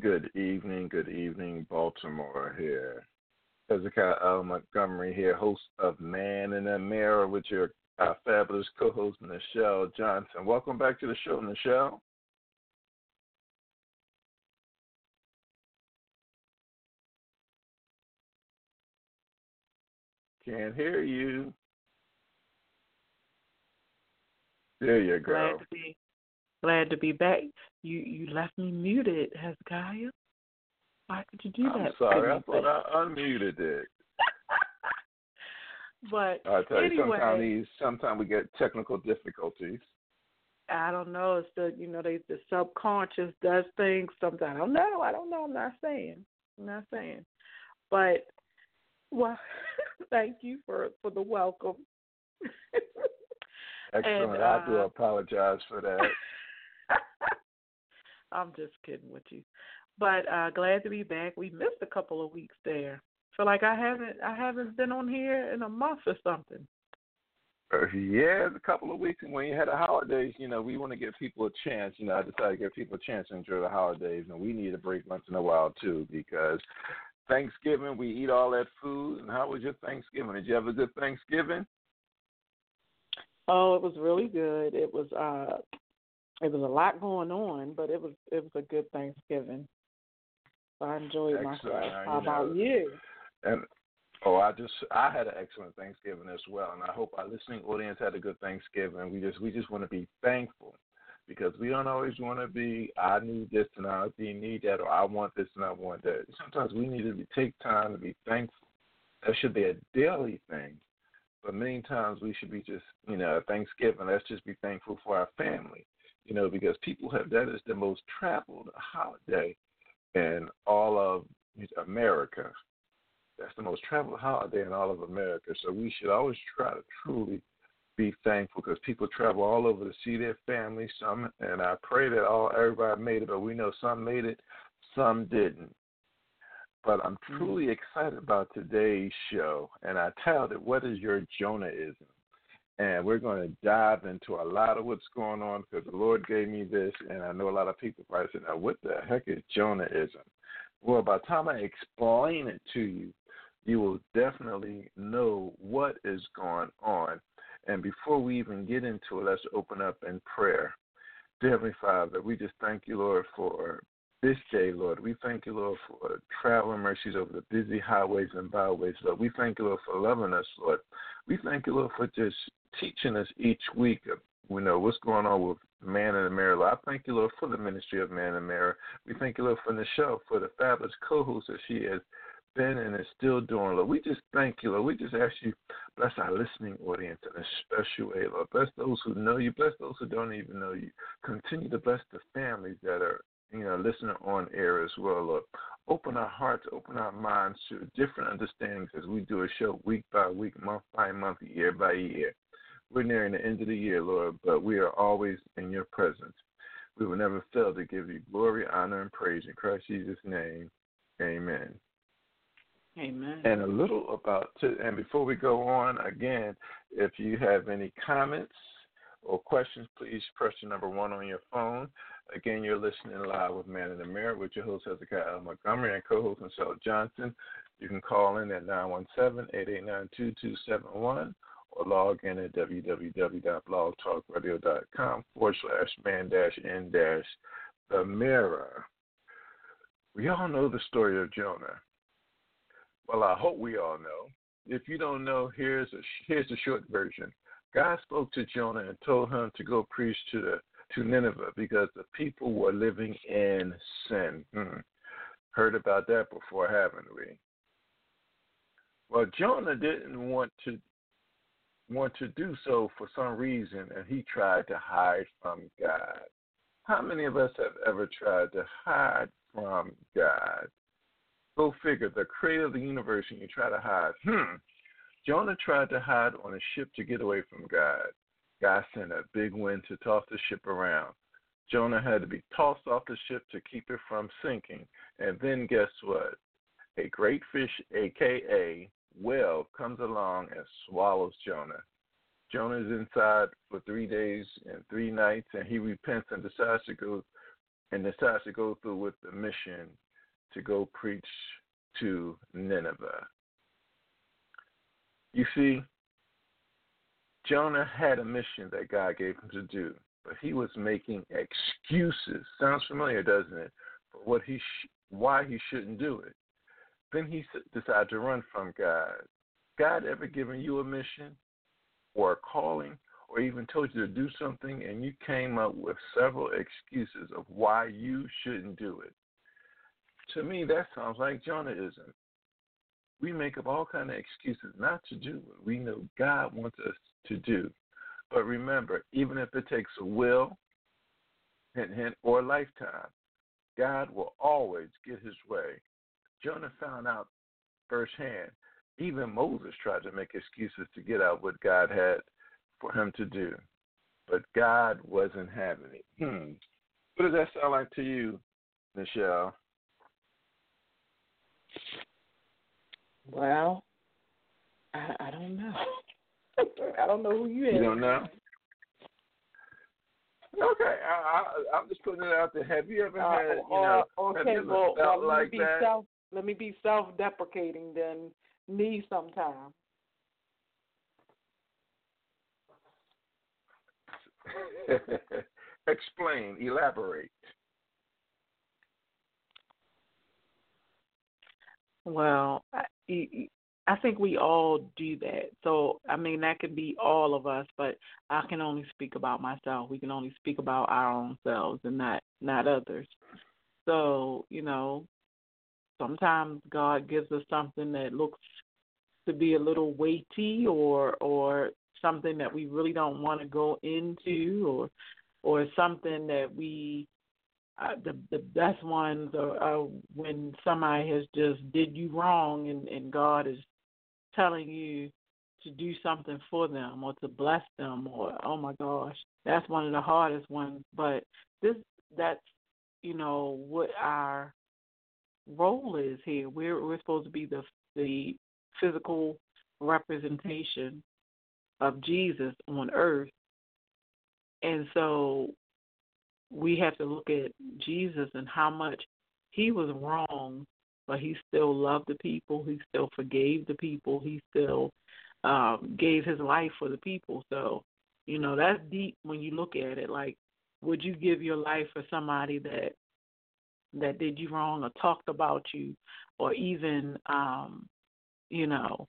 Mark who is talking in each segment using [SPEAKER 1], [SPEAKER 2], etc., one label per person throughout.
[SPEAKER 1] Good evening, good evening, Baltimore here. Hezekiah L. Montgomery here, host of Man in the Mirror with your uh, fabulous co-host, Nichelle Johnson. Welcome back to the show, Michelle. Can't hear you. There you go.
[SPEAKER 2] Glad to be glad to be back. You you left me muted, Hezekiah. Why could you do
[SPEAKER 1] I'm
[SPEAKER 2] that?
[SPEAKER 1] sorry, I thought I unmuted it.
[SPEAKER 2] but
[SPEAKER 1] I tell you,
[SPEAKER 2] anyway,
[SPEAKER 1] sometimes these, sometimes we get technical difficulties.
[SPEAKER 2] I don't know. It's the you know they the subconscious does things sometimes. I don't know. I don't know. I'm not saying. I'm not saying. But well, thank you for for the welcome.
[SPEAKER 1] Excellent.
[SPEAKER 2] And,
[SPEAKER 1] I do
[SPEAKER 2] uh,
[SPEAKER 1] apologize for that.
[SPEAKER 2] I'm just kidding with you. But uh glad to be back. We missed a couple of weeks there. Feel like I haven't I haven't been on here in a month or something.
[SPEAKER 1] Uh, yeah, it's a couple of weeks, and when you had the holidays, you know, we want to give people a chance. You know, I decided to give people a chance to enjoy the holidays, and we need a break once in a while too, because Thanksgiving we eat all that food. And how was your Thanksgiving? Did you have a good Thanksgiving?
[SPEAKER 2] Oh, it was really good. It was uh it was a lot going on, but it was it was a good Thanksgiving. So I enjoyed
[SPEAKER 1] Excellent.
[SPEAKER 2] myself. How about you?
[SPEAKER 1] And oh, I just I had an excellent Thanksgiving as well, and I hope our listening audience had a good Thanksgiving. We just we just want to be thankful because we don't always want to be I need this and I need that or I want this and I want that. Sometimes we need to be, take time to be thankful. That should be a daily thing. But many times we should be just, you know, Thanksgiving, let's just be thankful for our family. You know, because people have that is the most traveled holiday in all of America. That's the most traveled holiday in all of America. So we should always try to truly be thankful because people travel all over to see their family. Some, and I pray that all everybody made it, but we know some made it, some didn't. But I'm mm-hmm. truly excited about today's show, and I titled it "What is Your Jonahism?" And we're going to dive into a lot of what's going on because the Lord gave me this, and I know a lot of people probably say, "Now, what the heck is Jonahism?" Well, by the time I explain it to you, you will definitely know what is going on. And before we even get into it, let's open up in prayer. Dear Heavenly Father, we just thank you, Lord, for this day, Lord. We thank you, Lord, for traveling mercies over the busy highways and byways, Lord. We thank you, Lord, for loving us, Lord. We thank you, Lord, for just teaching us each week, you know, what's going on with Man in the Mirror. Lord. I thank you, Lord, for the ministry of Man in the Mirror. We thank you, Lord, for the show, for the fabulous co-host that she has been and is still doing, Lord. We just thank you, Lord. We just ask you, bless our listening audience in a special way, Lord. Bless those who know you. Bless those who don't even know you. Continue to bless the families that are, you know, listening on air as well, Lord. Open our hearts, open our minds to different understandings as we do a show week by week, month by month, year by year. We're nearing the end of the year, Lord, but we are always in your presence. We will never fail to give you glory, honor, and praise in Christ Jesus' name. Amen.
[SPEAKER 2] Amen.
[SPEAKER 1] And a little about, to, and before we go on, again, if you have any comments or questions, please press the number one on your phone. Again, you're listening live with Man in the Mirror with your host, Hezekiah L. Montgomery, and co host Nichelle Johnson. You can call in at 917 889 2271 or log in at www.blogtalkradio.com forward slash man dash n dash the mirror. We all know the story of Jonah. Well, I hope we all know. If you don't know, here's a here's the short version. God spoke to Jonah and told him to go preach to the to Nineveh because the people were living in sin. Hmm. Heard about that before, haven't we? Well, Jonah didn't want to want to do so for some reason, and he tried to hide from God. How many of us have ever tried to hide from God? Go figure, the creator of the universe, and you try to hide. Hmm. Jonah tried to hide on a ship to get away from God. God sent a big wind to toss the ship around. Jonah had to be tossed off the ship to keep it from sinking. And then guess what? A great fish, aka whale, comes along and swallows Jonah. Jonah is inside for three days and three nights, and he repents and decides to go and decides to go through with the mission to go preach to Nineveh. You see, Jonah had a mission that God gave him to do, but he was making excuses. Sounds familiar, doesn't it? For what he sh- why he shouldn't do it. Then he decided to run from God. God ever given you a mission or a calling or even told you to do something and you came up with several excuses of why you shouldn't do it? To me, that sounds like Jonah-ism. We make up all kind of excuses not to do what we know God wants us to do. But remember, even if it takes a will, hint, hint, or a lifetime, God will always get his way. Jonah found out firsthand. Even Moses tried to make excuses to get out what God had for him to do. But God wasn't having it. Hmm. What does that sound like to you, Nichelle?
[SPEAKER 2] Well, I, I don't know. I don't know who you are.
[SPEAKER 1] You don't know? Okay, I, I, I'm just putting it out there. Have you ever had, you know,
[SPEAKER 2] uh, okay,
[SPEAKER 1] have you ever
[SPEAKER 2] well,
[SPEAKER 1] felt
[SPEAKER 2] well,
[SPEAKER 1] like
[SPEAKER 2] be
[SPEAKER 1] that?
[SPEAKER 2] self let me be self deprecating then me sometimes.
[SPEAKER 1] Explain, elaborate.
[SPEAKER 2] Well, I, I think we all do that. So, I mean, that could be all of us, but I can only speak about myself. We can only speak about our own selves and not not others. So, you know, sometimes God gives us something that looks to be a little weighty or or something that we really don't want to go into or or something that we uh, the the best ones are, are when somebody has just did you wrong and and God is telling you to do something for them or to bless them or oh my gosh that's one of the hardest ones. But this that's you know what our role is here we're we're supposed to be the the physical representation of Jesus on earth and so we have to look at Jesus and how much he was wrong, but he still loved the people. He still forgave the people. He still um, gave his life for the people. So, you know, that's deep when you look at it. Like, would you give your life for somebody that that did you wrong or talked about you, or even, um, you know,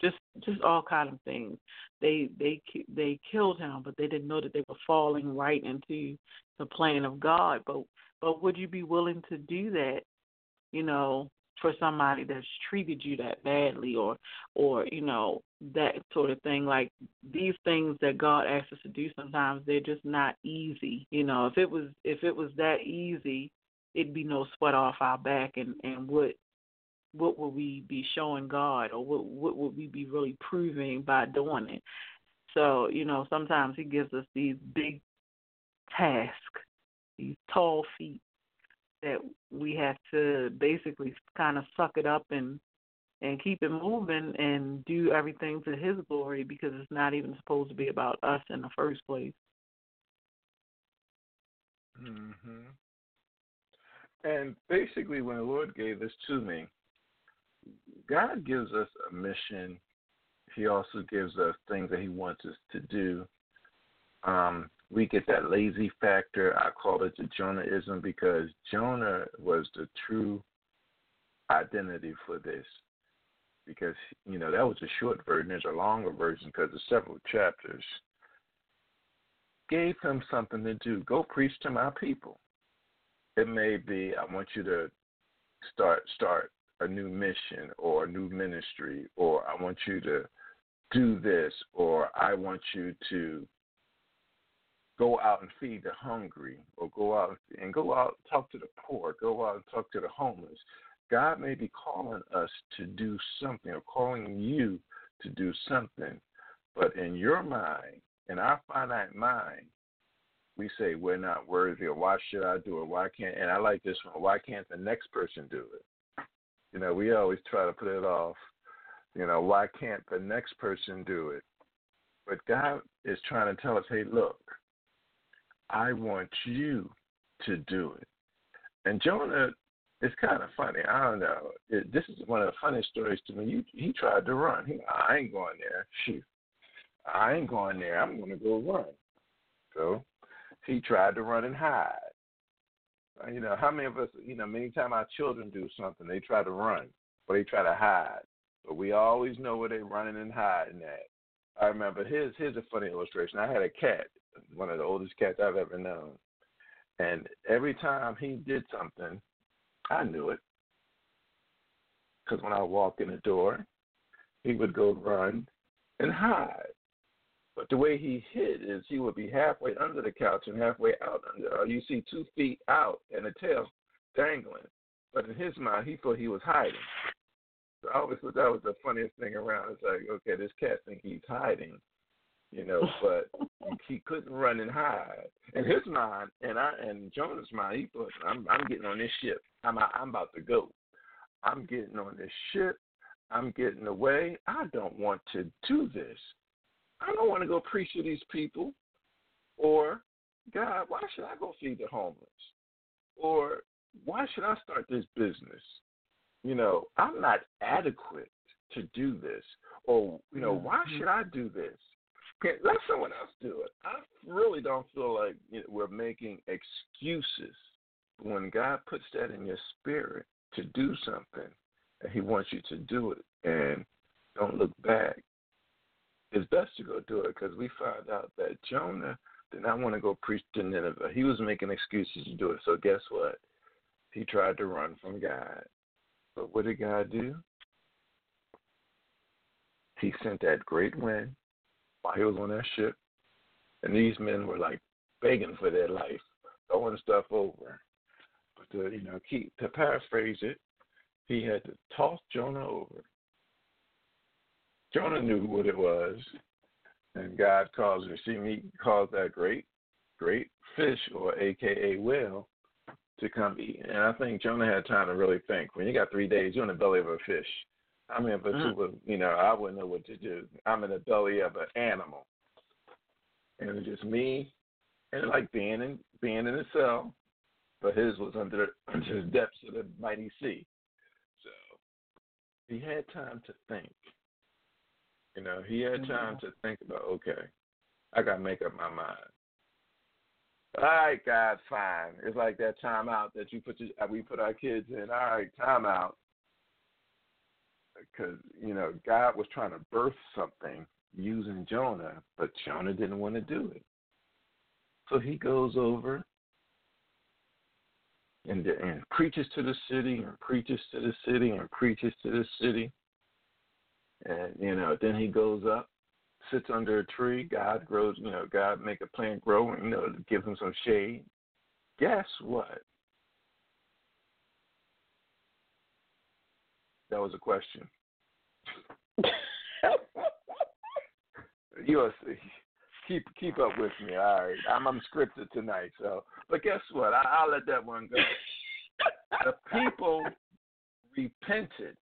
[SPEAKER 2] just just all kind of things. They they they killed him, but they didn't know that they were falling right into the plan of God. But but would you be willing to do that? You know, for somebody that's treated you that badly, or or you know that sort of thing. Like these things that God asks us to do, sometimes they're just not easy. You know, if it was if it was that easy, it'd be no sweat off our back, and and what what would we be showing God or what what would we be really proving by doing it? So, you know, sometimes he gives us these big tasks, these tall feet that we have to basically kind of suck it up and and keep it moving and do everything to his glory because it's not even supposed to be about us in the first place.
[SPEAKER 1] Mhm. And basically when the Lord gave this to me, God gives us a mission. He also gives us things that He wants us to do. Um, we get that lazy factor. I call it the Jonahism because Jonah was the true identity for this. Because you know that was a short version. There's a longer version because of several chapters. Gave him something to do. Go preach to my people. It may be I want you to start start a new mission or a new ministry, or I want you to do this, or I want you to go out and feed the hungry, or go out and go out talk to the poor, go out and talk to the homeless. God may be calling us to do something, or calling you to do something, but in your mind, in our finite mind, we say we're not worthy, or why should I do it? Why can't? And I like this one. Why can't the next person do it? You know, we always try to put it off. You know, why can't the next person do it? But God is trying to tell us, hey, look, I want you to do it. And Jonah it's kind of funny. I don't know. It, this is one of the funniest stories to me. You, he tried to run. He, I ain't going there. Shoot, I ain't going there. I'm going to go run. So he tried to run and hide. Uh, you know, how many of us, you know, many times our children do something, they try to run or they try to hide. But we always know where they're running and hiding at. I remember here's here's a funny illustration. I had a cat one of the oldest cats I've ever known. And every time he did something, I knew it. Because when I walked in the door, he would go run and hide. But the way he hid is he would be halfway under the couch and halfway out under. Uh, you see two feet out and a tail dangling. But in his mind, he thought he was hiding. So I always thought that was the funniest thing around. It's like, okay, this cat think he's hiding, you know, but he couldn't run and hide. In his mind, and I and Jonah's mind, he thought, I'm I'm getting on this ship. I'm I'm about to go. I'm getting on this ship. I'm getting away. I don't want to do this. I don't want to go preach to these people. Or, God, why should I go feed the homeless? Or why should I start this business? You know, I'm not adequate to do this. Or, you know, why mm-hmm. should I do this? let someone else do it. I really don't feel like you know, we're making excuses when God puts that in your spirit to do something, and He wants you to do it, and don't look back. It's best to go do it because we found out that Jonah did not want to go preach to Nineveh. He was making excuses to do it. So guess what? He tried to run from God. But what did God do? He sent that great wind while he was on that ship, and these men were like begging for their life, throwing stuff over. But to you know, keep to paraphrase it, he had to toss Jonah over. Jonah knew what it was, and God it. See me calls that great, great fish or AKA whale to come eat. And I think Jonah had time to really think. When you got three days, you're in the belly of a fish. I mean, but mm. would, you know, I wouldn't know what to do. I'm in the belly of an animal, and it's just me, and like being in being in a cell, but his was under, under the depths of the mighty sea. So he had time to think. You know, he had time to think about. Okay, I got to make up my mind. All right, God, fine. It's like that timeout that you put your, we put our kids in. All right, timeout, because you know God was trying to birth something using Jonah, but Jonah didn't want to do it. So he goes over and, and preaches to the city and preaches to the city and preaches to the city. And you know, then he goes up, sits under a tree. God grows, you know, God make a plant grow and you know, give him some shade. Guess what? That was a question. you keep keep up with me. All right, I'm I'm scripted tonight. So, but guess what? I, I'll let that one go. the people repented.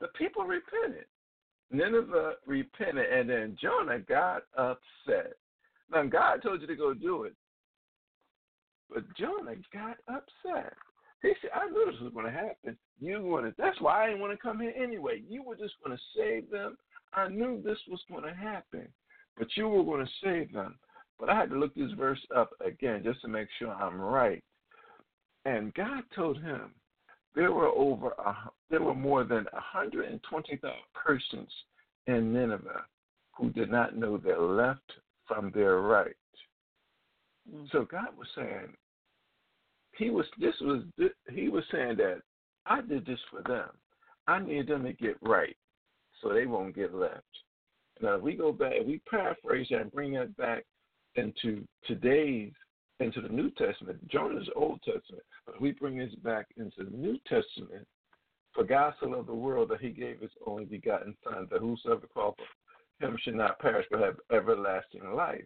[SPEAKER 1] The people repented. Nineveh repented, and then Jonah got upset. Now God told you to go do it, but Jonah got upset. He said, I knew this was going to happen. You wanted, that's why I didn't want to come here anyway. You were just going to save them. I knew this was going to happen, but you were going to save them. But I had to look this verse up again just to make sure I'm right. And God told him there were over a, there were more than 120,000 persons in Nineveh who did not know their left from their right. Mm-hmm. So God was saying, He was this was He was saying that I did this for them. I need them to get right, so they won't get left. Now, if we go back, if we paraphrase that and bring that back into today's into the New Testament, Jonah's Old Testament, but we bring this back into the New Testament. For God so loved the world that He gave His only begotten Son, that whosoever calls him should not perish but have everlasting life.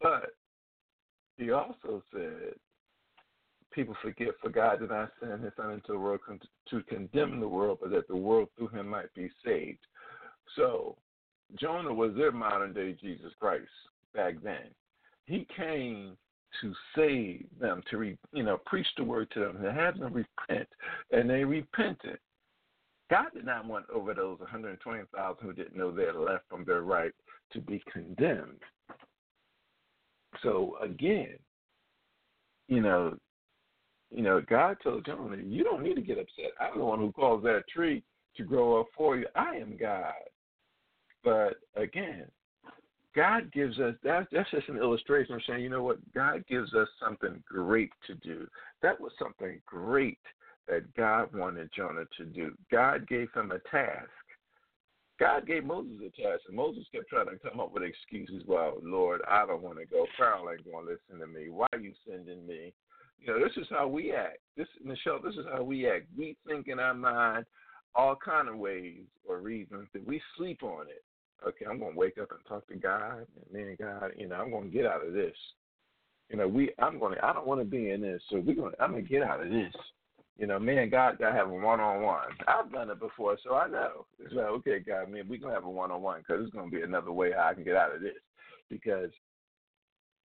[SPEAKER 1] But He also said, people forget, for God did not send His Son into the world to condemn the world, but that the world through Him might be saved. So Jonah was their modern day Jesus Christ back then. He came to save them, to re, you know preach the word to them, to have them repent, and they repented. God did not want over those 120,000 who didn't know their left from their right to be condemned. So again, you know, you know, God told Jonah, "You don't need to get upset. I'm the one who caused that tree to grow up for you. I am God." But again, God gives us that that's just an illustration of saying, you know what, God gives us something great to do. That was something great that God wanted Jonah to do. God gave him a task. God gave Moses a task, and Moses kept trying to come up with excuses. Well, Lord, I don't want to go. Pharaoh ain't going to listen to me. Why are you sending me? You know, this is how we act. This, Nichelle, this is how we act. We think in our mind all kind of ways or reasons that we sleep on it okay, I'm going to wake up and talk to God, and then God, you know, I'm going to get out of this. You know, we, I'm going to, I don't want to be in this, so we're going, to, I'm going to get out of this. You know, me and God got to have a one-on-one. I've done it before, so I know. It's like, okay, God, man, we're going to have a one-on-one because it's going to be another way how I can get out of this. Because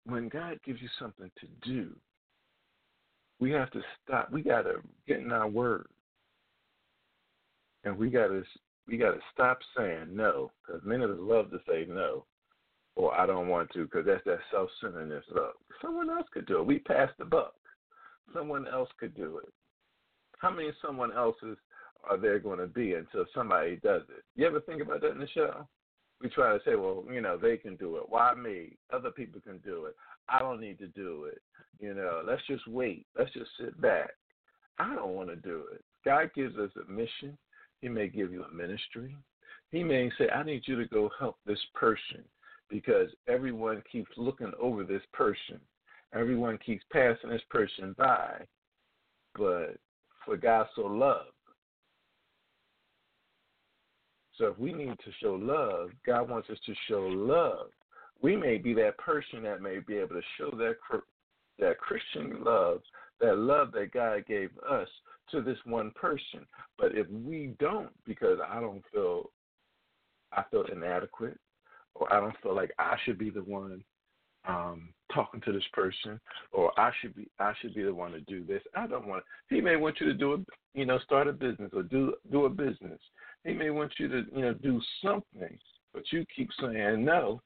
[SPEAKER 1] when God gives you something to do, we have to stop. We got to get in our word. And we got to we got to stop saying no because many of us love to say no or I don't want to because that's that self centeredness. Look, someone else could do it. We passed the buck. Someone else could do it. How many someone else's are there going to be until somebody does it? You ever think about that in the show? We try to say, well, you know, they can do it. Why me? Other people can do it. I don't need to do it. You know, let's just wait. Let's just sit back. I don't want to do it. God gives us a mission. He may give you a ministry. He may say, I need you to go help this person because everyone keeps looking over this person. Everyone keeps passing this person by. But for God so loved. So if we need to show love, God wants us to show love. We may be that person that may be able to show that that Christian love, that love that God gave us to this one person. But if we don't, because I don't feel, I feel inadequate, or I don't feel like I should be the one um, talking to this person, or I should be, I should be the one to do this. I don't want. He may want you to do a, you know, start a business or do do a business. He may want you to, you know, do something, but you keep saying no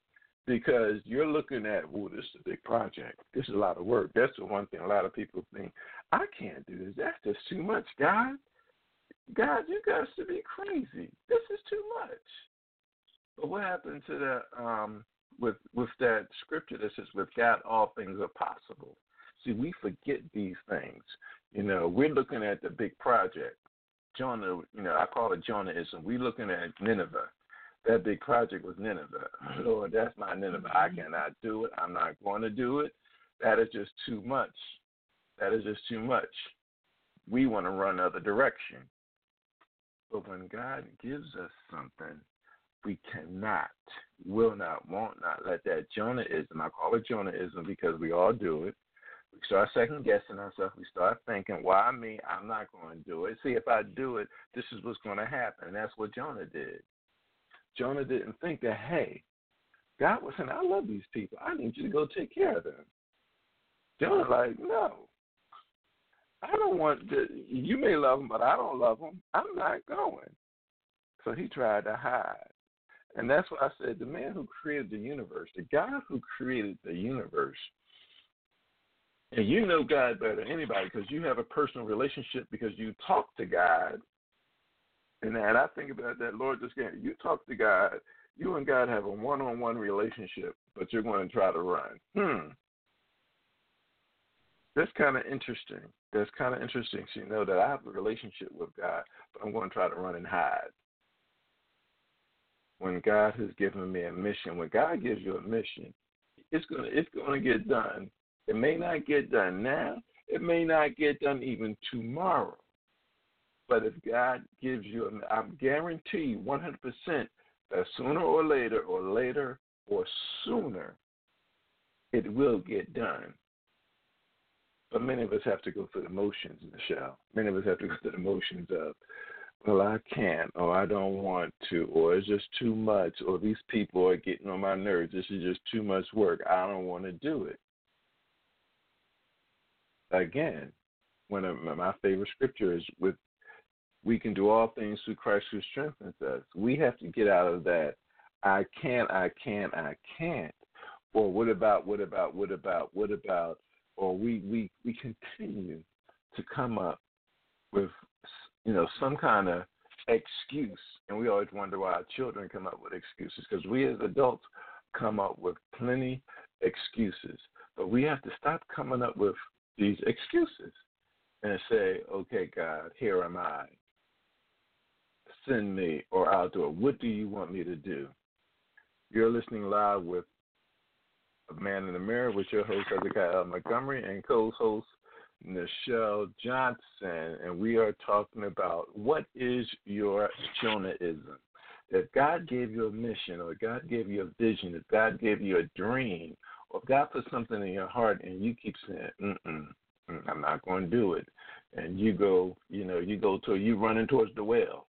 [SPEAKER 1] because you're looking at, oh, this is a big project. This is a lot of work. That's the one thing a lot of people think. I can't do this. That's just too much, God. God, you got to be crazy. This is too much. But what happened to that um, with with that scripture that says, "With God, all things are possible." See, we forget these things. You know, we're looking at the big project. Jonah, you know, I call it Jonahism. We're looking at Nineveh that big project was Nineveh. Lord, that's my Nineveh. I mm-hmm. cannot do it. I'm not going to do it. That is just too much. That is just too much. We want to run other direction. But when God gives us something, we cannot, will not, won't not let that Jonahism, I call it Jonahism because we all do it. We start second guessing ourselves. We start thinking, why me? I'm not going to do it. See, if I do it, this is what's going to happen. And that's what Jonah did. Jonah didn't think that, hey, God was saying, I love these people. I need you to go take care of them. Jonah like, no. I don't want to, you may love them, but I don't love them. I'm not going. So he tried to hide. And that's why I said the man who created the universe, the God who created the universe, and you know God better than anybody because you have a personal relationship because you talk to God. And, and I think about that, Lord, just getting you talk to God, you and God have a one on one relationship, but you're going to try to run. Hmm. That's kind of interesting. That's kind of interesting. So you know that I have a relationship with God, but I'm going to try to run and hide. When God has given me a mission, when God gives you a mission, it's gonna it's gonna get done. It may not get done now. It may not get done even tomorrow. But if God gives you, I guarantee you 100% that sooner or later, or later or sooner, it will get done. But many of us have to go through the motions, Nichelle. Many of us have to go through the motions of, well, I can't, or I don't want to, or it's just too much, or these people are getting on my nerves. This is just too much work. I don't want to do it. Again, one of my favorite scriptures with we can do all things through Christ who strengthens us. We have to get out of that I can't, I can't, I can't. Or what about, what about, what about, what about, or we, we, we continue to come up with, you know, some kind of excuse. And we always wonder why our children come up with excuses because we as adults come up with plenty excuses. But we have to stop coming up with these excuses and say, okay, God, here am I send me or I'll do it. What do you want me to do? You're listening live with a Man in the Mirror with your host, Hezekiah Montgomery, and co host Nichelle Johnson. And we are talking about what is your Jonahism? If God gave you a mission, or God gave you a vision, if God gave you a dream, or if God put something in your heart and you keep saying, mm-mm, mm, I'm not going to do it, and you go, you know, you go to, you running towards the well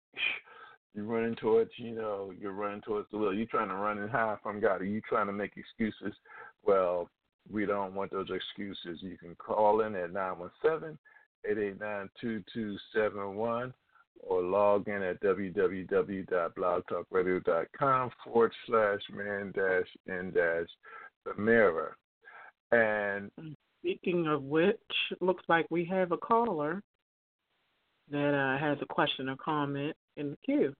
[SPEAKER 1] you're running towards, you know, you're running towards the will. You're trying to run and hide from God. Are you trying to make excuses? Well, we don't want those excuses. You can call in at 917 889 2271 or log in at www.blogtalkradio.com forward slash man dash in dash the mirror. And
[SPEAKER 2] speaking of which, looks like we have a caller that uh, has a question or comment in the queue.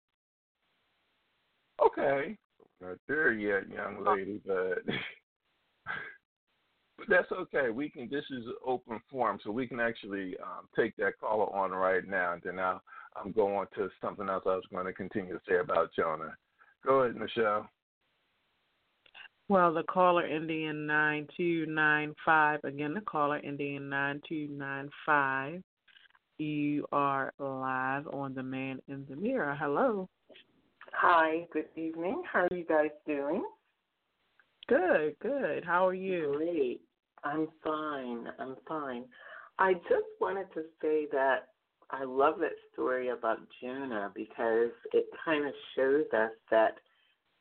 [SPEAKER 1] Okay, not there yet, young lady, but but that's okay. We can. This is open forum, so we can actually um, take that caller on right now, and then I'll I'm going to something else I was going to continue to say about Jonah. Go ahead, Nichelle.
[SPEAKER 2] Well, the caller ending in 9295. Again, the caller ending in 9295. You are live on the Man in the Mirror. Hello.
[SPEAKER 3] Hi, good evening. How are you guys doing?
[SPEAKER 2] Good, good. How are you?
[SPEAKER 3] Great. I'm fine. I'm fine. I just wanted to say that I love that story about Jonah because it kind of shows us that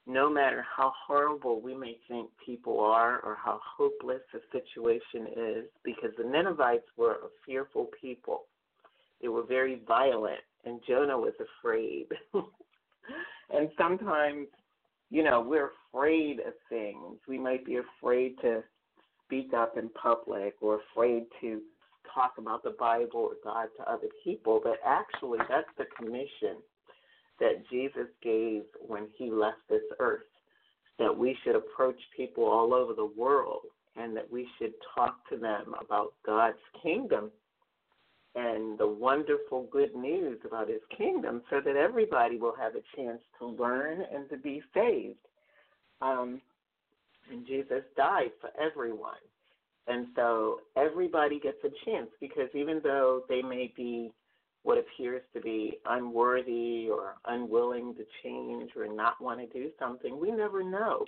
[SPEAKER 3] no matter how horrible we may think people are or how hopeless a situation is, because the Ninevites were a fearful people. They were very violent, and Jonah was afraid. and sometimes, you know, we're afraid of things. We might be afraid to speak up in public or afraid to talk about the Bible or God to other people, but actually that's the commission that Jesus gave when he left this earth that we should approach people all over the world and that we should talk to them about God's kingdom and the wonderful good news about his kingdom so that everybody will have a chance to learn and to be saved. Um, and Jesus died for everyone. And so everybody gets a chance because even though they may be what appears to be unworthy or unwilling to change or not want to do something, we never know.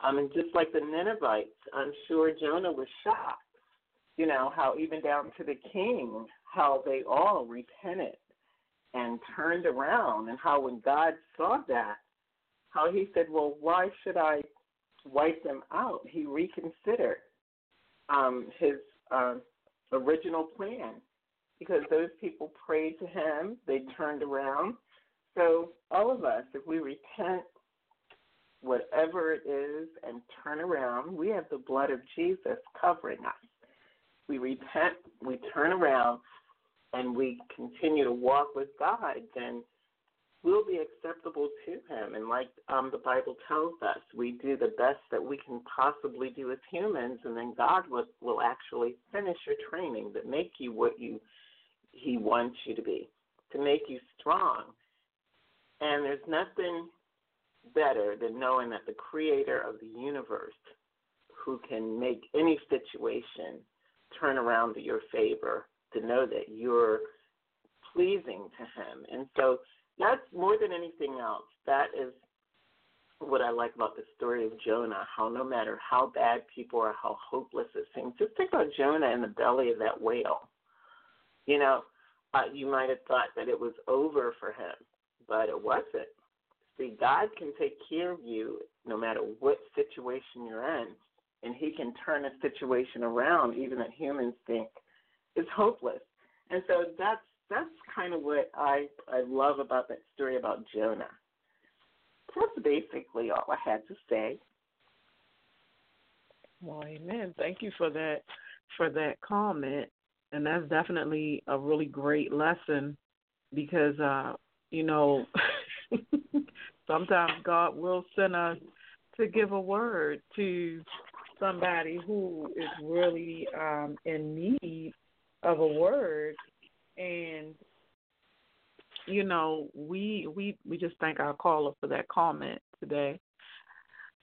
[SPEAKER 3] I mean, just like the Ninevites, I'm sure Jonah was shocked. You know, how even down to the king how they all repented and turned around, and how when God saw that, how he said, Well, why should I wipe them out? He reconsidered um, his uh, original plan because those people prayed to him, they turned around. So, all of us, if we repent whatever it is and turn around, we have the blood of Jesus covering us. We repent, we turn around, and we continue to walk with God, then we'll be acceptable to Him. And like um, the Bible tells us, we do the best that we can possibly do as humans, and then God will, will actually finish your training that make you what you He wants you to be, to make you strong. And there's nothing better than knowing that the creator of the universe, who can make any situation turn around to your favor, to know that you're pleasing to him. And so that's more than anything else. That is what I like about the story of Jonah, how no matter how bad people are, how hopeless it seems, just think about Jonah in the belly of that whale. You know, uh, you might have thought that it was over for him, but it wasn't. See, God can take care of you no matter what situation you're in, and He can turn a situation around, even that humans think is hopeless. And so that's that's kind of what I I love about that story about Jonah. That's basically all I had to say.
[SPEAKER 2] Well, amen. Thank you for that for that comment, and that's definitely a really great lesson because uh, you know sometimes God will send us to give a word to somebody who is really um, in need of a word, and you know we we we just thank our caller for that comment today.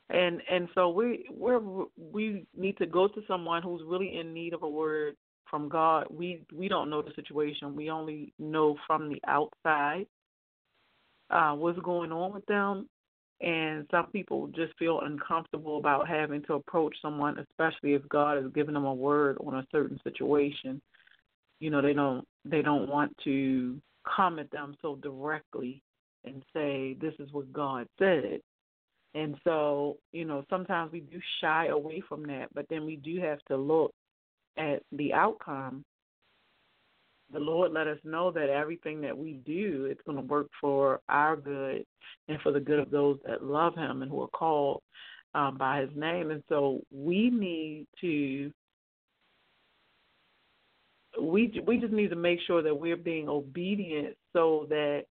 [SPEAKER 2] And and so we we we need to go to someone who's really in need of a word from God. We we don't know the situation. We only know from the outside uh, what's going on with them. And some people just feel uncomfortable about having to approach someone, especially if God has given them a word on a certain situation. You know, they don't they don't want to come at them so directly and say, This is what God said. And so, you know, sometimes we do shy away from that, but then we do have to look at the outcome the Lord let us know that everything that we do it's going to work for our good and for the good of those that love Him and who are called um, by His name. And so we need to we we just need to make sure that we're being obedient so that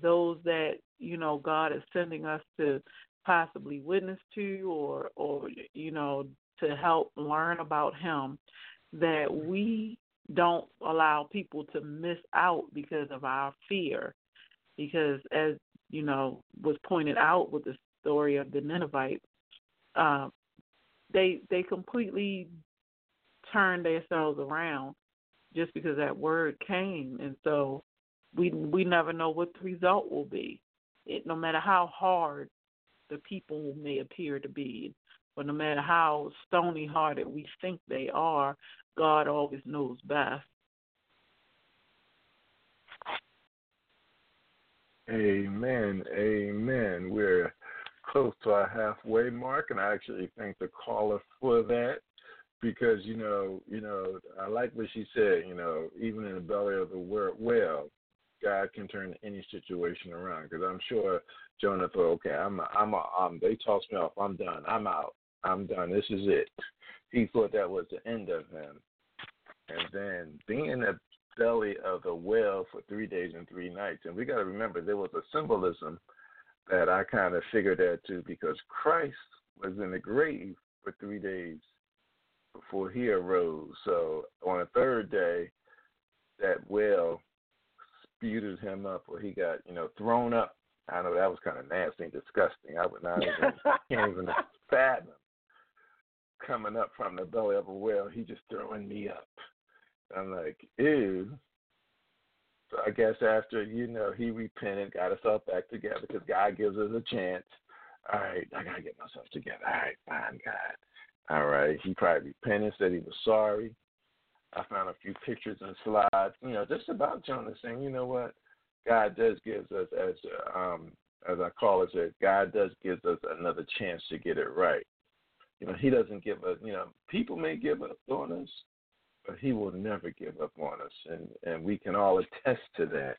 [SPEAKER 2] those that you know God is sending us to possibly witness to or or you know to help learn about Him that we don't allow people to miss out because of our fear. Because as you know was pointed out with the story of the Ninevites, uh, they they completely turned themselves around just because that word came, and so we we never know what the result will be. It, no matter how hard the people may appear to be, but no matter how stony hearted we think they are, God always knows best.
[SPEAKER 1] Amen. Amen. We're close to our halfway mark, and I actually thank the caller for that because you know, you know, I like what she said. You know, even in the belly of the whale, God can turn any situation around. Because I'm sure Jonah thought, okay, I'm, a, I'm, a, um, they tossed me off. I'm done. I'm out. I'm done. This is it. He thought that was the end of him. And then being in the belly of the whale for three days and three nights. And we got to remember there was a symbolism that I kind of figured that too because Christ was in the grave for three days before he arose. So on the third day, that whale sputed him up, or he got you know thrown up. I know that was kind of nasty and disgusting. I would not even can't even fathom coming up from the belly of a whale. He just throwing me up. I'm like, ew. So I guess after, you know, he repented, got himself back together because God gives us a chance. All right, I got to get myself together. All right, fine, God. All right. He probably repented, said he was sorry. I found a few pictures and slides, you know, just about Jonah saying, you know what? God does gives us, as um, as I call it, said, God does gives us another chance to get it right. You know, He doesn't give us. You know, people may give up on us, but he will never give up on us, and and we can all attest to that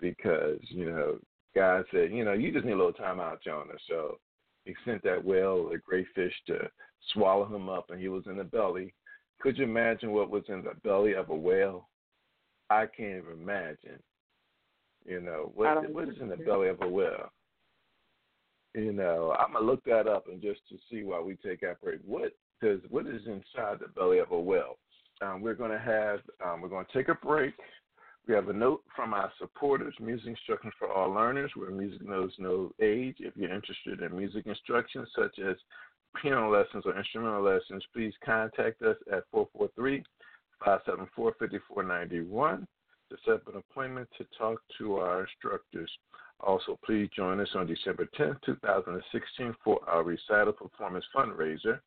[SPEAKER 1] because you know God said, you know, you just need a little time out, Jonah. So he sent that whale, the great fish, to swallow him up, and he was in the belly. Could you imagine what was in the belly of a whale? I can't even imagine. You know what what is in the belly of a whale? You know, I'm gonna look that up and just to see why we take our break. What does what is inside the belly of a whale? Um, we're gonna have um, we're gonna take a break. We have a note from our supporters, Music Instruction for All Learners, where music knows no age. If you're interested in music instruction, such as piano lessons or instrumental lessons, please contact us at 443 574 5491 to set up an appointment to talk to our instructors. Also, please join us on December 10, 2016 for our recital performance fundraiser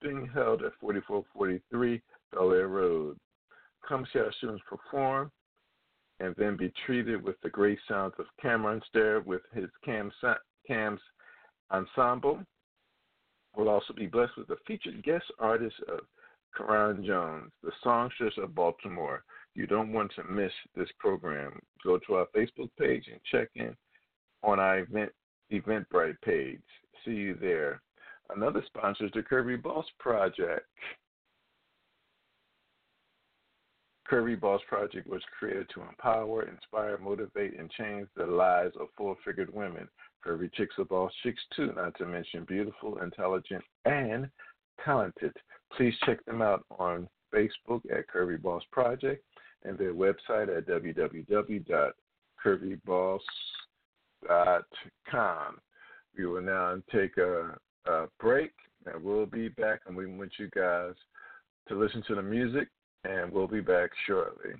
[SPEAKER 1] being held at 4443 Bel Road. Come see our students perform and then be treated with the great sounds of Cameron Stair with his Cam's, Cam's ensemble. We'll also be blessed with a featured guest artist of Karan Jones, the songstress of Baltimore. You don't want to miss this program. Go to our Facebook page and check in on our event Eventbrite page. See you there. Another sponsor is the Curvy Boss Project. Curvy Boss Project was created to empower, inspire, motivate, and change the lives of full figured women. Curvy Chicks of all chicks too, not to mention beautiful, intelligent, and talented. Please check them out on Facebook at Curvy Boss Project and their website at www.curvyboss.com. We will now take a, a break and we'll be back and we want you guys to listen to the music and we'll be back shortly.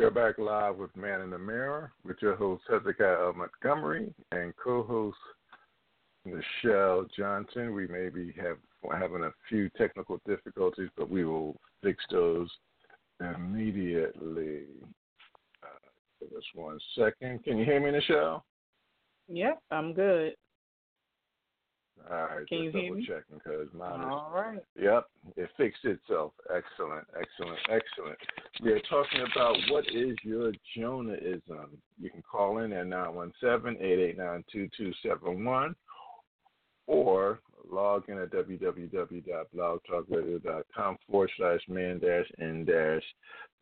[SPEAKER 1] We are back live with Man in the Mirror with your host Hezekiah. Montgomery and co-host Nichelle Johnson. We may be have, having a few technical difficulties, but we will fix those immediately. Uh, give us one second. Can you hear me, Nichelle?
[SPEAKER 2] Yep, I'm good.
[SPEAKER 1] All right,
[SPEAKER 2] Can
[SPEAKER 1] just double checking because mine is
[SPEAKER 2] All right.
[SPEAKER 1] Yep, it fixed itself. Excellent, excellent, excellent. We are talking about what is your Jonahism. You can call in at 917-889-2271 or log in at www.blogtalkradio.com forward slash man dash in dash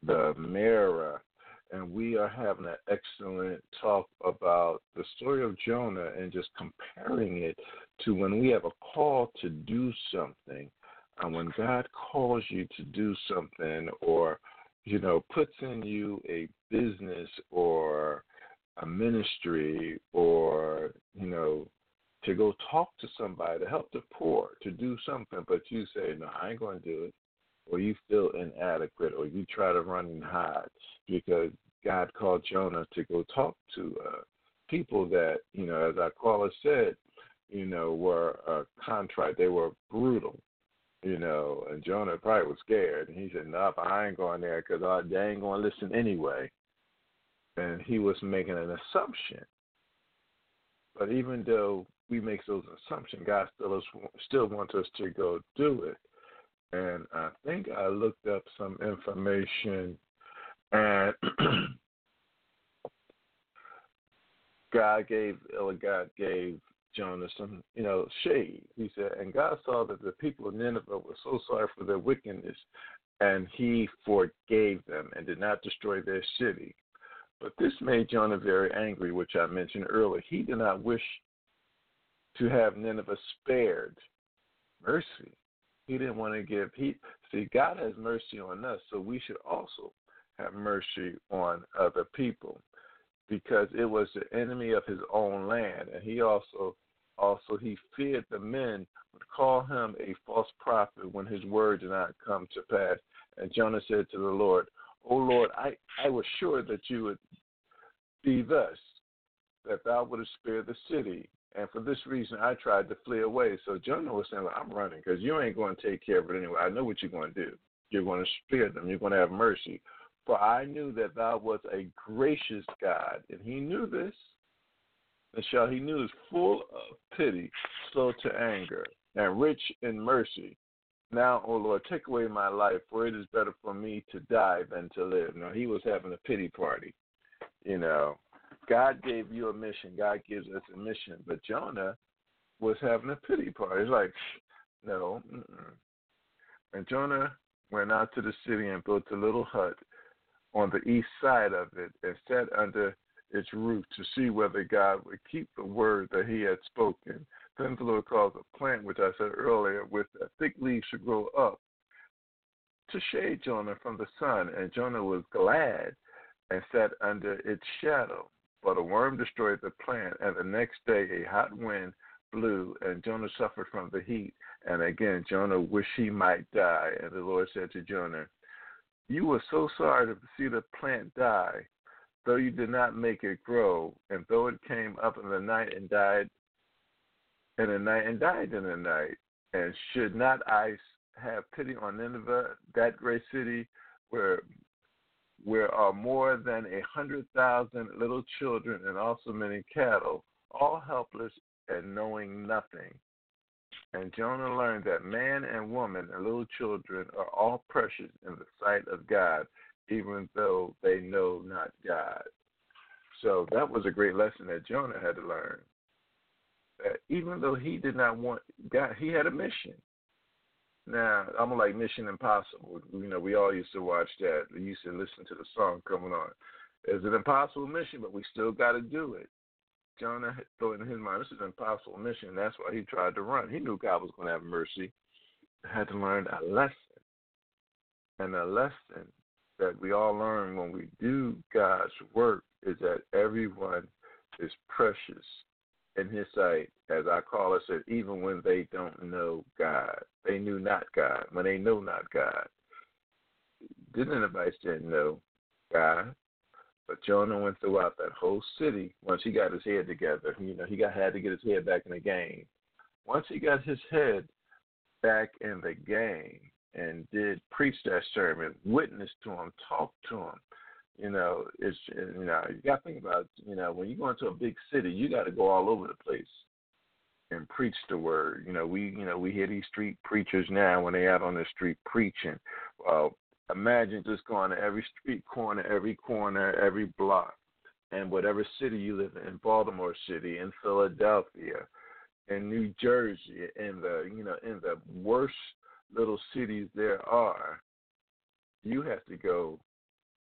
[SPEAKER 1] the mirror. And we are having an excellent talk about the story of Jonah and just comparing it to when we have a call to do something, and when God calls you to do something, or you know, puts in you a business or a ministry, or you know, to go talk to somebody to help the poor, to do something, but you say, no, I ain't going to do it, or you feel inadequate, or you try to run and hide because God called Jonah to go talk to uh, people that, you know, as our caller said, you know, were uh, contrite. They were brutal, you know. And Jonah probably was scared. And he said, "Nope, I ain't going there because they ain't going to listen anyway." And he was making an assumption. But even though we make those assumptions, God still is, still wants us to go do it. And I think I looked up some information, and God gave or God gave Some, you know, shade. He said, and God saw that the people of Nineveh were so sorry for their wickedness, and he forgave them and did not destroy their city. But this made Jonah very angry, which I mentioned earlier. He did not wish to have Nineveh spared mercy. He didn't want to give he see God has mercy on us, so we should also have mercy on other people because it was the enemy of his own land and he also also he feared the men would call him a false prophet when his word did not come to pass. And Jonah said to the Lord, O Lord, I, I was sure that you would be thus, that thou wouldst spare the city. And for this reason, I tried to flee away. So Jonah was saying, I'm running because you ain't going to take care of it anyway. I know what you're going to do. You're going to spare them. You're going to have mercy. For I knew that thou was a gracious God. And he knew this. And shall he knew is full of pity, slow to anger, and rich in mercy. Now, O Lord, take away my life, for it is better for me to die than to live. Now, he was having a pity party. You know, God gave you a mission. God gives us a mission. But Jonah was having a pity party. It's like, no. Mm-mm. And Jonah went out to the city and built a little hut on the east side of it and sat under its roof to see whether God would keep the word that he had spoken. Then the Lord caused a plant, which I said earlier, with thick leaves to grow up to shade Jonah from the sun. And Jonah was glad and sat under its shadow. But a worm destroyed the plant, and the next day a hot wind blew, and Jonah suffered from the heat. And again, Jonah wished he might die. And the Lord said to Jonah, You were so sorry to see the plant die, though you did not make it grow, and though it came up in the night and died in the night and died in the night. And should not I have pity on Nineveh, that great city where where are more than a hundred thousand little children and also many cattle, all helpless and knowing nothing. And Jonah learned that man and woman and little children are all precious in the sight of God, even though they know not God. So that was a great lesson that Jonah had to learn. That even though he did not want God, he had a mission. Now I'm like Mission Impossible. You know, we all used to watch that. We used to listen to the song coming on. It's an impossible mission, but we still got to do it. Jonah thought in his mind, this is an impossible mission. That's why he tried to run. He knew God was going to have mercy. Had to learn a lesson, and a lesson that we all learn when we do God's work is that everyone is precious in his sight, as our caller said, even when they don't know God. They knew not God. When they know not God. Didn't anybody didn't know God. But Jonah went throughout that whole city once he got his head together. You know, he got had to get his head back in the game. Once he got his head back in the game and did preach that sermon, witness to him, talk to him, you know, it's you know, you got to think about you know when you go into a big city, you got to go all over the place and preach the word. You know, we you know we hear these street preachers now when they out on the street preaching. Well, imagine just going to every street corner, every corner, every block, and whatever city you live in, Baltimore City, in Philadelphia, in New Jersey, in the you know in the worst little cities there are, you have to go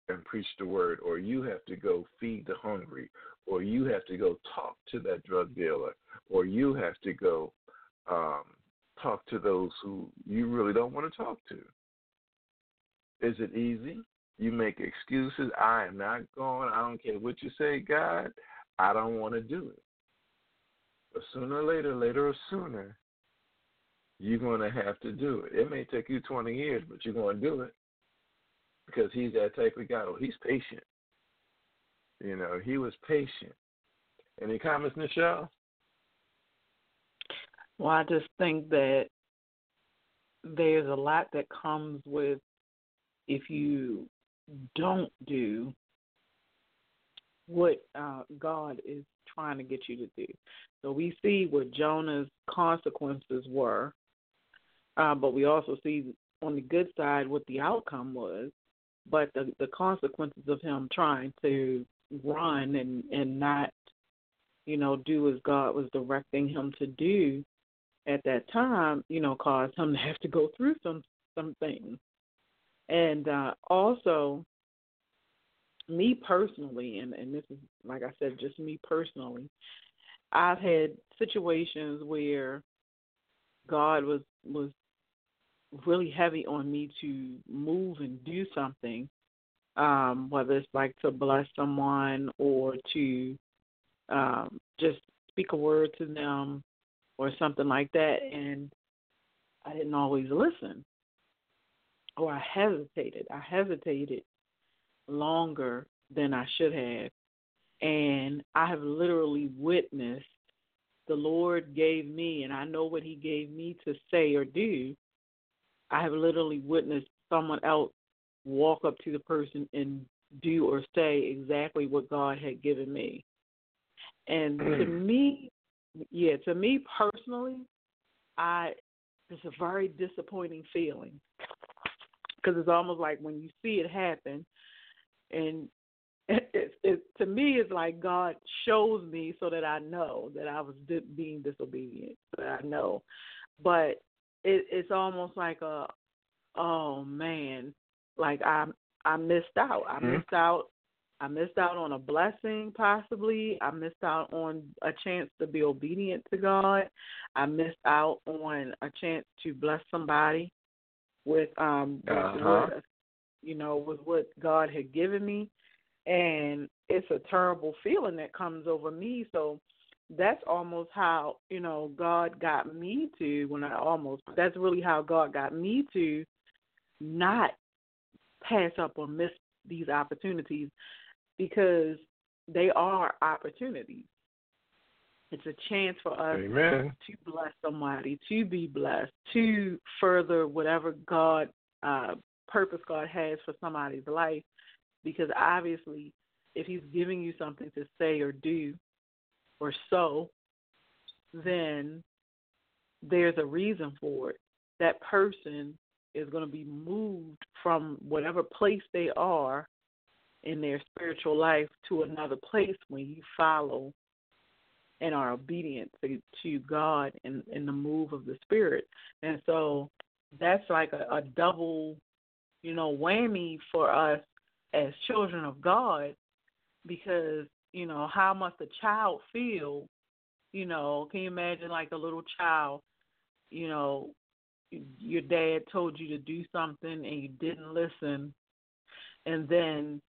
[SPEAKER 1] and preach the word, or you have to go feed the hungry, or you have to go talk to that drug dealer, or you have to go um, talk to those who you really don't want to talk to. Is it easy? You make excuses. I am not going. I don't care what you say, God. I don't want to do it. But sooner or later, later or sooner, you're going to have to do it. It may take you 20 years, but you're going to do it because he's that type of guy. Well, he's patient. You know, he was patient. Any comments, Nichelle?
[SPEAKER 2] Well, I just think that there's a lot that comes with if you don't do what uh, God is trying to get you to do. So we see what Jonah's consequences were, uh, but we also see on the good side what the outcome was but the the consequences of him trying to run and and not you know, do as God was directing him to do at that time, you know, caused him to have to go through some some things. And uh also me personally and, and this is like I said, just me personally, I've had situations where God was was really heavy on me to move and do something, um, whether it's like to bless someone or to um, just speak a word to them or something like that, and I didn't always listen, or I hesitated. I hesitated longer than I should have, and I have literally witnessed the Lord gave me, and I know what He gave me to say or do. I have literally witnessed someone else walk up to the person and do or say exactly what God had given me. And to mm. me, yeah, to me personally, I it's a very disappointing feeling because it's almost like when you see it happen, and it, it, it to me it's like God shows me so that I know that I was di- being disobedient, so that I know. But it, it's almost like a, oh man, like I I missed out. I
[SPEAKER 1] Mhm.
[SPEAKER 2] missed out. I missed out on a blessing, possibly. I missed out on a chance to be obedient to God. I missed out on a chance to bless somebody with um
[SPEAKER 1] Uh-huh.
[SPEAKER 2] what you know with what God had given me, and it's a terrible feeling that comes over me. So that's almost how you know God got me to when I almost that's really how God got me to not pass up or miss these opportunities because they are opportunities. It's a chance for us
[SPEAKER 1] Amen.
[SPEAKER 2] to bless somebody, to be blessed, to further whatever God uh purpose God has for somebody's life. Because obviously if he's giving you something to say or do or so, then there's a reason for it. That person is going to be moved from whatever place they are in their spiritual life to another place when you follow and are obedient to, to God in the move of the Spirit. And so that's like a, a double, you know, whammy for us as children of God because, you know, how must a child feel? You know, can you imagine like a little child, you know, your dad told you to do something and you didn't listen and then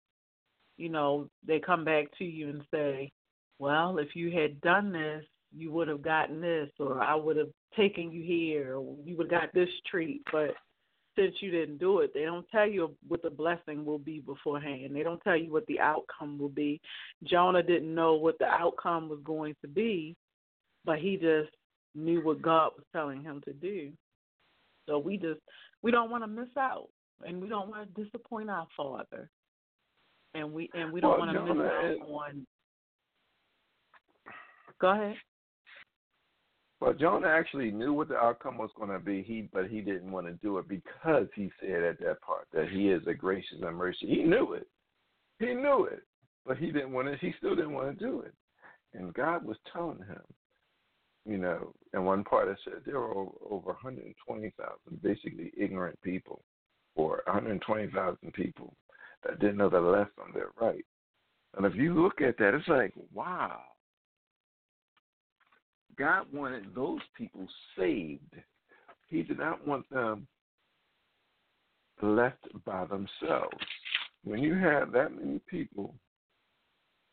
[SPEAKER 2] you know they come back to you and say well if you had done this you would have gotten this or i would have taken you here or you would have got this treat but since you didn't do it they don't tell you what the blessing will be beforehand they don't tell you what the outcome will be jonah didn't know what the outcome was going to be but he just knew what god was telling him to do so we just we don't want to miss out, and we don't want to disappoint our Father, and we and we don't
[SPEAKER 1] Well,
[SPEAKER 2] want to miss out on. Go ahead.
[SPEAKER 1] Well, Jonah actually knew what the outcome was going to be. He, but he didn't want to do it because he said at that part that he is a gracious and mercy. He knew it. He knew it, but he didn't want to. He still didn't want to do it. And God was telling him, you know, in one part it said there were over, over 120,000 basically ignorant people, or 120,000 people that didn't know their left from their right. And if you look at that, it's like, wow. God wanted those people saved. He did not want them left by themselves. When you have that many people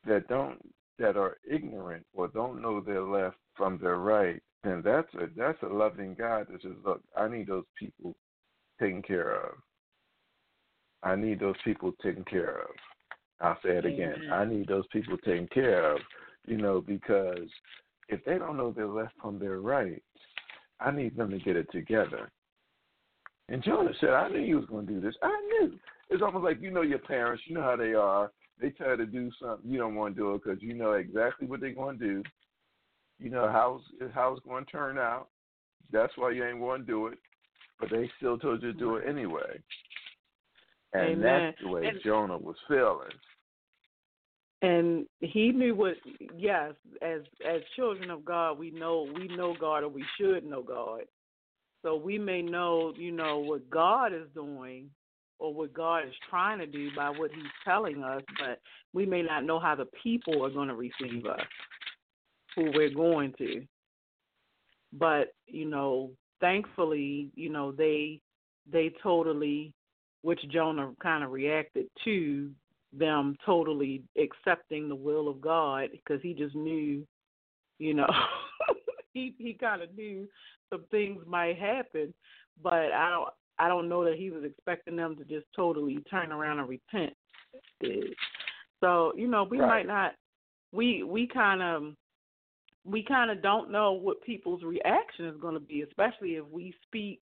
[SPEAKER 1] that don't that are ignorant or don't know their left from their right, then that's a that's a loving God that says, Look, I need those people taken care of. I need those people taken care of. I'll say it again.
[SPEAKER 2] Amen.
[SPEAKER 1] I need those people taken care of, you know, because if they don't know their left from their right, I need them to get it together. And Jonah said, I knew you was going to do this. I knew. It's almost like you know your parents, you know how they are. They tell you to do something, you don't want to do it because you know exactly what they're going to do. You know how it's, how it's going to turn out. That's why you ain't going to do it. But they still told you to do it anyway. And
[SPEAKER 2] Amen.
[SPEAKER 1] that's the way
[SPEAKER 2] And-
[SPEAKER 1] Jonah was feeling.
[SPEAKER 2] And he knew what yes as as children of god we know we know god or we should know god. So we may know you know what god is doing or what god is trying to do by what he's telling us but we may not know how the people are going to receive us who we're going to. But you know thankfully you know they they totally which jonah kind of reacted to them totally accepting the will of God because he just knew, you know, he he kind of knew some things might happen, but I don't I don't know that he was expecting them to just totally turn around and repent. So you know we
[SPEAKER 1] Right.
[SPEAKER 2] might not we we kind of we kind of don't know what people's reaction is going to be, especially if we speak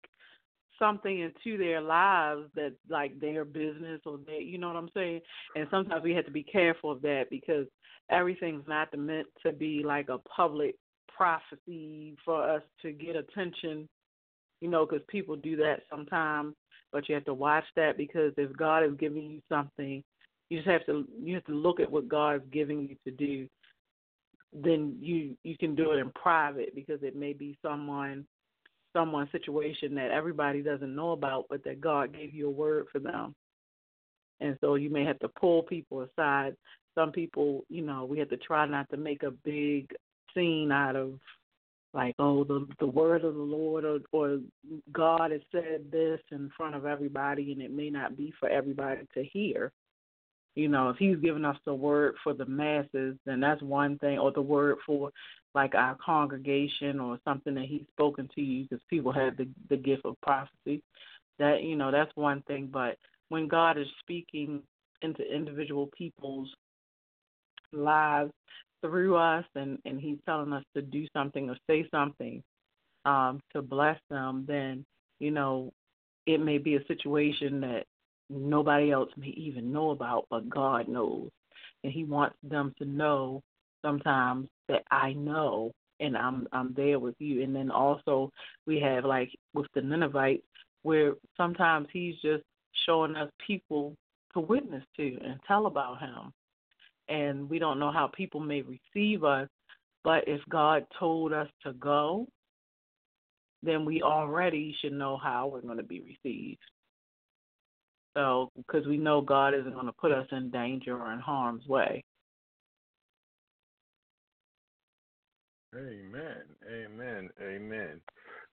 [SPEAKER 2] something into their lives that like their business or their, you know what I'm saying? And sometimes we have to be careful of that because everything's not meant to be like a public prophecy for us to get attention, you know, because people do that sometimes. But you have to watch that because if God is giving you something, you just have to you have to look at what God is giving you to do. Then you you can do it in private because it may be someone someone's situation that everybody doesn't know about, but that God gave you a word for them. And so you may have to pull people aside. Some people, you know, we have to try not to make a big scene out of like, oh, the the word of the Lord or or God has said this in front of everybody and it may not be for everybody to hear. You know, if he's giving us the word for the masses, then that's one thing, or the word for like our congregation or something that he's spoken to you because people have the the gift of prophecy. That you know, that's one thing. But when God is speaking into individual people's lives through us and, and he's telling us to do something or say something um, to bless them, then, you know, it may be a situation that nobody else may even know about, but God knows. And he wants them to know sometimes that I know and I'm I'm there with you. And then also we have like with the Ninevites where sometimes he's just showing us people to witness to and tell about him. And we don't know how people may receive us, but if God told us to go, then we already should know how we're going to be received. So, because we know God isn't going to put us in danger or in harm's way.
[SPEAKER 1] Amen. Amen. Amen.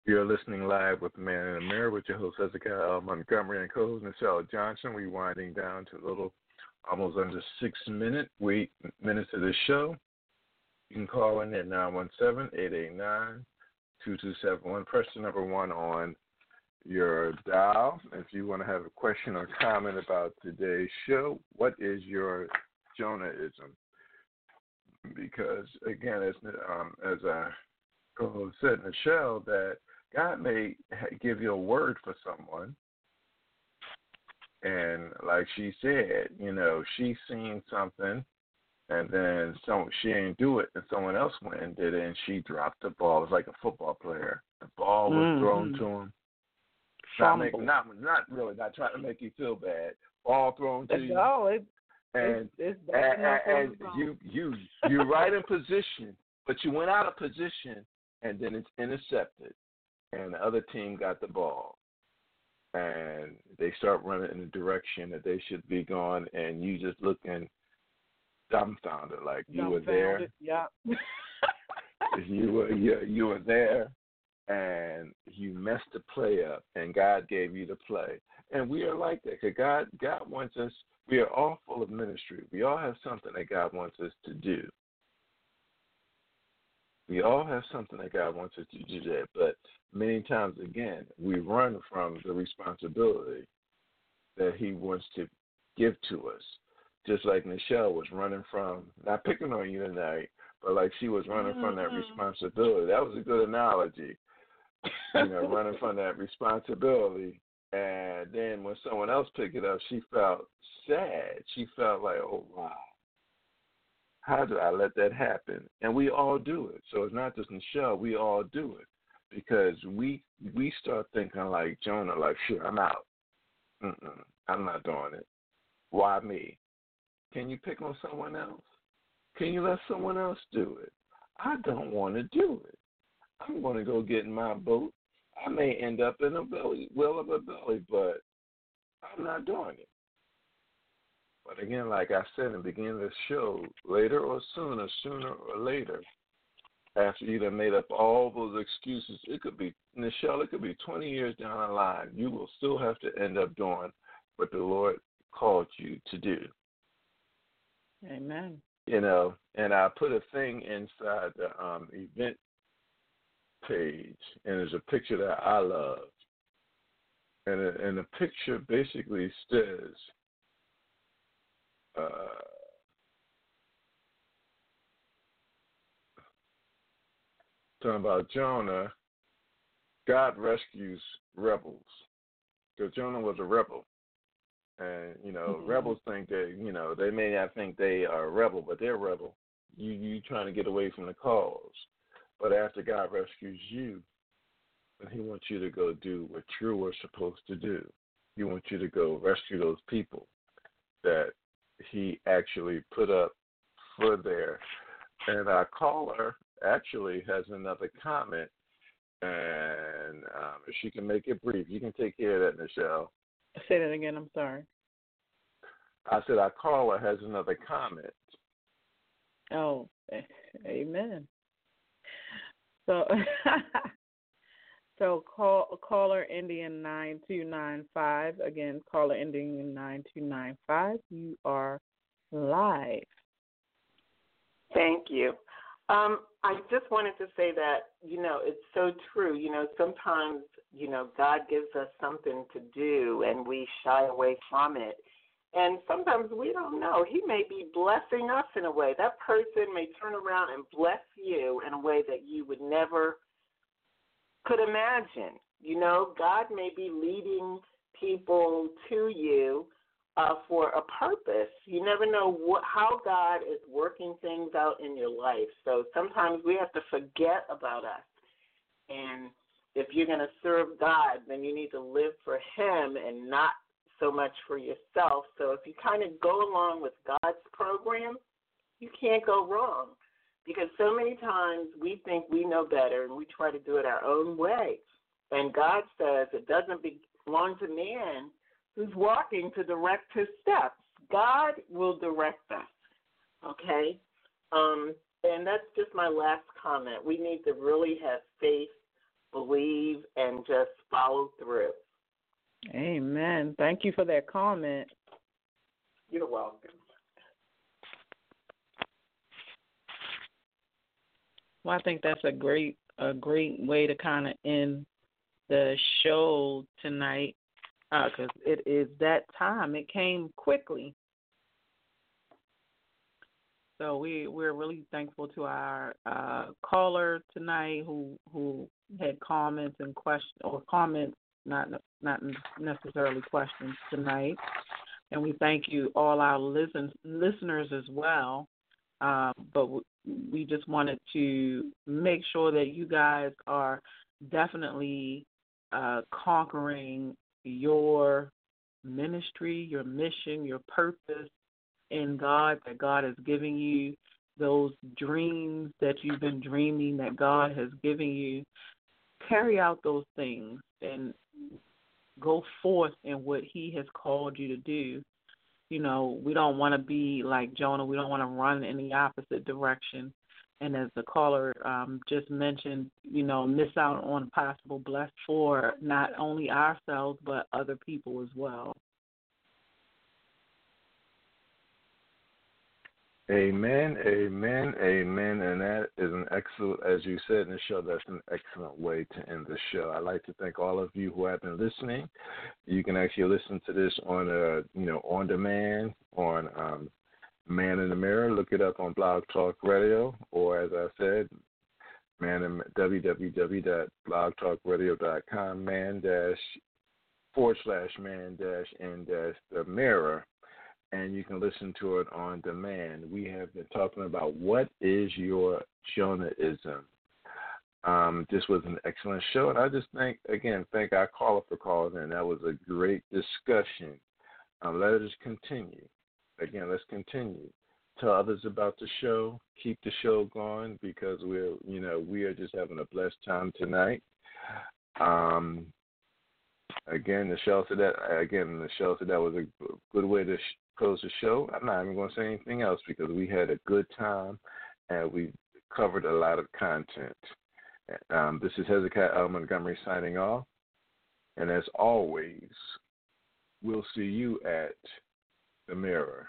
[SPEAKER 1] You're listening live with Man in the Mirror with your host Hezekiah L. Montgomery and co-host Nichelle Johnson. We're winding down to a little, almost under six minute wait minutes of the show. You can call in at 917-889-2271. Press the number one on your dial. If you want to have a question or comment about today's show, what is your Jonahism? Because again, as um, as I said, Nichelle, that God may ha- give you a word for someone, and like she said, you know, she seen something, and then some she ain't do it, and someone else went and did it, and she dropped the ball. It was like a football player. The ball was thrown
[SPEAKER 2] Mhm.
[SPEAKER 1] to him. Not, make, not not really, not trying to make you feel bad. Ball thrown to you,
[SPEAKER 2] No, it,
[SPEAKER 1] and
[SPEAKER 2] it's, it's
[SPEAKER 1] and, and, you you you're right in position, but you went out of position, and then it's intercepted, and the other team got the ball, and they start running in the direction that they should be going, and you just looking dumbfounded, like you were there,
[SPEAKER 2] Yeah.
[SPEAKER 1] you were you, you were there, and you messed the play up, and God gave you the play, and we are like that. Cause God God wants us. We are all full of ministry. We all have something that God wants us to do. We all have something that God wants us to do that, but many times again, we run from the responsibility that He wants to give to us. Just like Nichelle was running from, not picking on you tonight, but like she was running from that
[SPEAKER 2] Mhm.
[SPEAKER 1] responsibility. That was a good analogy. You know, running from that responsibility. And then when someone else picked it up, she felt sad. She felt like, oh, wow. How did I let that happen? And we all do it. So it's not just Nichelle. We all do it because we we start thinking like Jonah, like, sure, I'm out. Mm-mm, I'm not doing it. Why me? Can you pick on someone else? Can you let someone else do it? I don't want to do it. I'm going to go get in my boat. I may end up in a belly, well of a belly, but I'm not doing it. But again, like I said in the beginning of the show, later or sooner, sooner or later, after you have made up all those excuses, it could be, Nichelle, it could be 20 years down the line, you will still have to end up doing what the Lord called you to do.
[SPEAKER 2] Amen.
[SPEAKER 1] You know, and I put a thing inside the um, event page, and there's a picture that I love. And, and the picture basically says, uh, talking about Jonah, God rescues rebels. Because Jonah was a rebel. And, you know,
[SPEAKER 2] Mhm.
[SPEAKER 1] rebels think that, you know, they may not think they are a rebel, but they're a rebel. You you trying to get away from the cause. But after God rescues you, then he wants you to go do what you were supposed to do. He wants you to go rescue those people that he actually put up for there. And our caller actually has another comment, and um, if she can make it brief, you can take care of that, Nichelle.
[SPEAKER 2] Say that again. I'm sorry.
[SPEAKER 1] I said our caller has another comment.
[SPEAKER 2] Oh, amen. So, so call caller Indian nine two nine five again. Caller Indian nine two nine five. You are live.
[SPEAKER 3] Thank you. Um, I just wanted to say that, you know, it's so true. You know, sometimes, you know, God gives us something to do and we shy away from it. And sometimes we don't know. He may be blessing us in a way. That person may turn around and bless you in a way that you would never could imagine. You know, God may be leading people to you uh, for a purpose. You never know what, how God is working things out in your life. So sometimes we have to forget about us. And if you're going to serve God, then you need to live for Him and not so much for yourself. So if you kind of go along with God's program, you can't go wrong. Because so many times we think we know better and we try to do it our own way. And God says it doesn't belong to man who's walking to direct his steps. God will direct us. Okay? Um, and that's just my last comment. We need to really have faith, believe, and just follow through.
[SPEAKER 2] Amen. Thank you for that comment.
[SPEAKER 3] You're welcome.
[SPEAKER 2] Well, I think that's a great a great way to kind of end the show tonight because it is that time. It came quickly. So we we're really thankful to our uh, caller tonight who who had comments and questions or comments, not not necessarily questions tonight. And we thank you all our listen listeners as well. Um, but w- we just wanted to make sure that you guys are definitely uh, conquering your ministry, your mission, your purpose in God, that God has given you those dreams that you've been dreaming, that God has given you. Carry out those things and go forth in what He has called you to do. You know, we don't want to be like Jonah. We don't want to run in the opposite direction. And as the caller um, just mentioned, you know, miss out on possible blessed for not only ourselves but other people as well.
[SPEAKER 1] Amen, amen, amen. And that is an excellent, as you said in the show, that's an excellent way to end the show. I'd like to thank all of you who have been listening. You can actually listen to this on, uh, you know, on demand on um, Man in the Mirror. Look it up on Blog Talk Radio, or as I said, man in www.blogtalkradio.com, man dash forward slash man dash in dash the mirror and you can listen to it on demand. We have been talking about what is your Jonahism. Um, this was an excellent show, and I just thank again thank our caller for calling in. That was a great discussion. Um, let us continue. again, let's continue. Tell others about the show. Keep the show going because we're, you know, we are just having a blessed time tonight. Um, again, the said that. Again, the said that was a good way to close the show. I'm not even going to say anything else because we had a good time and we covered a lot of content. Um, this is Hezekiah L. Montgomery signing off. And as always, we'll see you at the mirror.